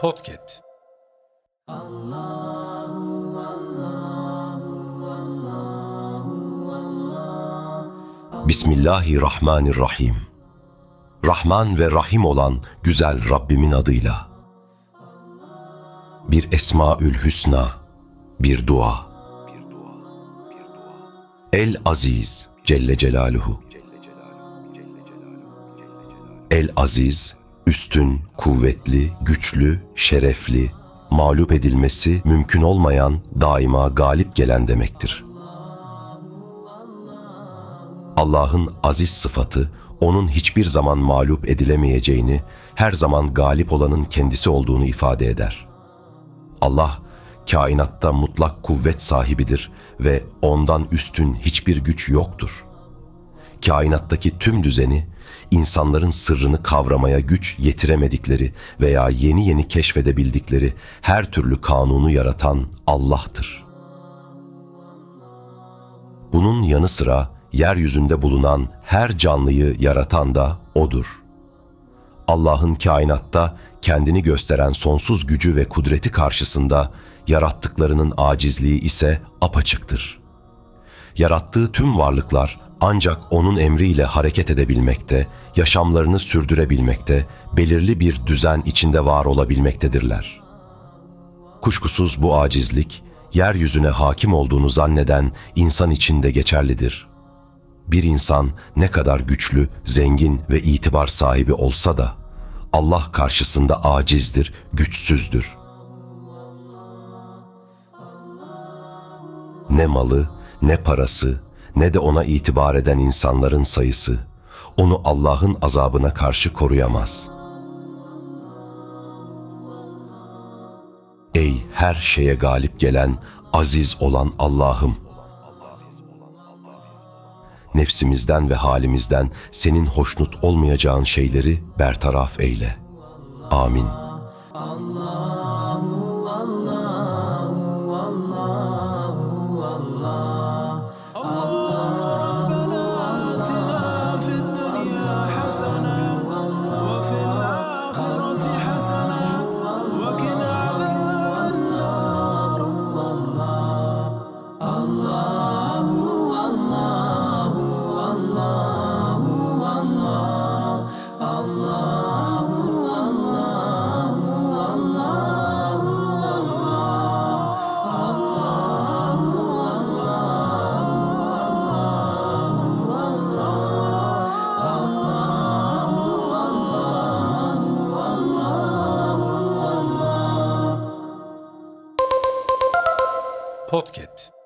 Podcast. Bismillahirrahmanirrahim. Rahman ve Rahim olan güzel Rabbimin adıyla. Bir Esmaül Hüsna, bir dua. El Aziz Celle Celaluhu. El Aziz, üstün, kuvvetli, güçlü, şerefli, mağlup edilmesi mümkün olmayan, daima galip gelen demektir. Allah'ın aziz sıfatı, onun hiçbir zaman mağlup edilemeyeceğini, her zaman galip olanın kendisi olduğunu ifade eder. Allah, kainatta mutlak kuvvet sahibidir ve ondan üstün hiçbir güç yoktur. Kainattaki tüm düzeni, insanların sırrını kavramaya güç yetiremedikleri veya yeni yeni keşfedebildikleri her türlü kanunu yaratan Allah'tır. Bunun yanı sıra yeryüzünde bulunan her canlıyı yaratan da O'dur. Allah'ın kainatta kendini gösteren sonsuz gücü ve kudreti karşısında yarattıklarının acizliği ise apaçıktır. Yarattığı tüm varlıklar ancak O'nun emriyle hareket edebilmekte, yaşamlarını sürdürebilmekte, belirli bir düzen içinde var olabilmektedirler. Kuşkusuz bu acizlik, yeryüzüne hakim olduğunu zanneden insan için de geçerlidir.'' bir insan ne kadar güçlü, zengin ve itibar sahibi olsa da Allah karşısında acizdir, güçsüzdür. Ne malı, ne parası, ne de ona itibar eden insanların sayısı onu Allah'ın azabına karşı koruyamaz. Ey her şeye galip gelen, aziz olan Allah'ım! nefsimizden ve halimizden senin hoşnut olmayacağın şeyleri bertaraf eyle. Amin. Podcast.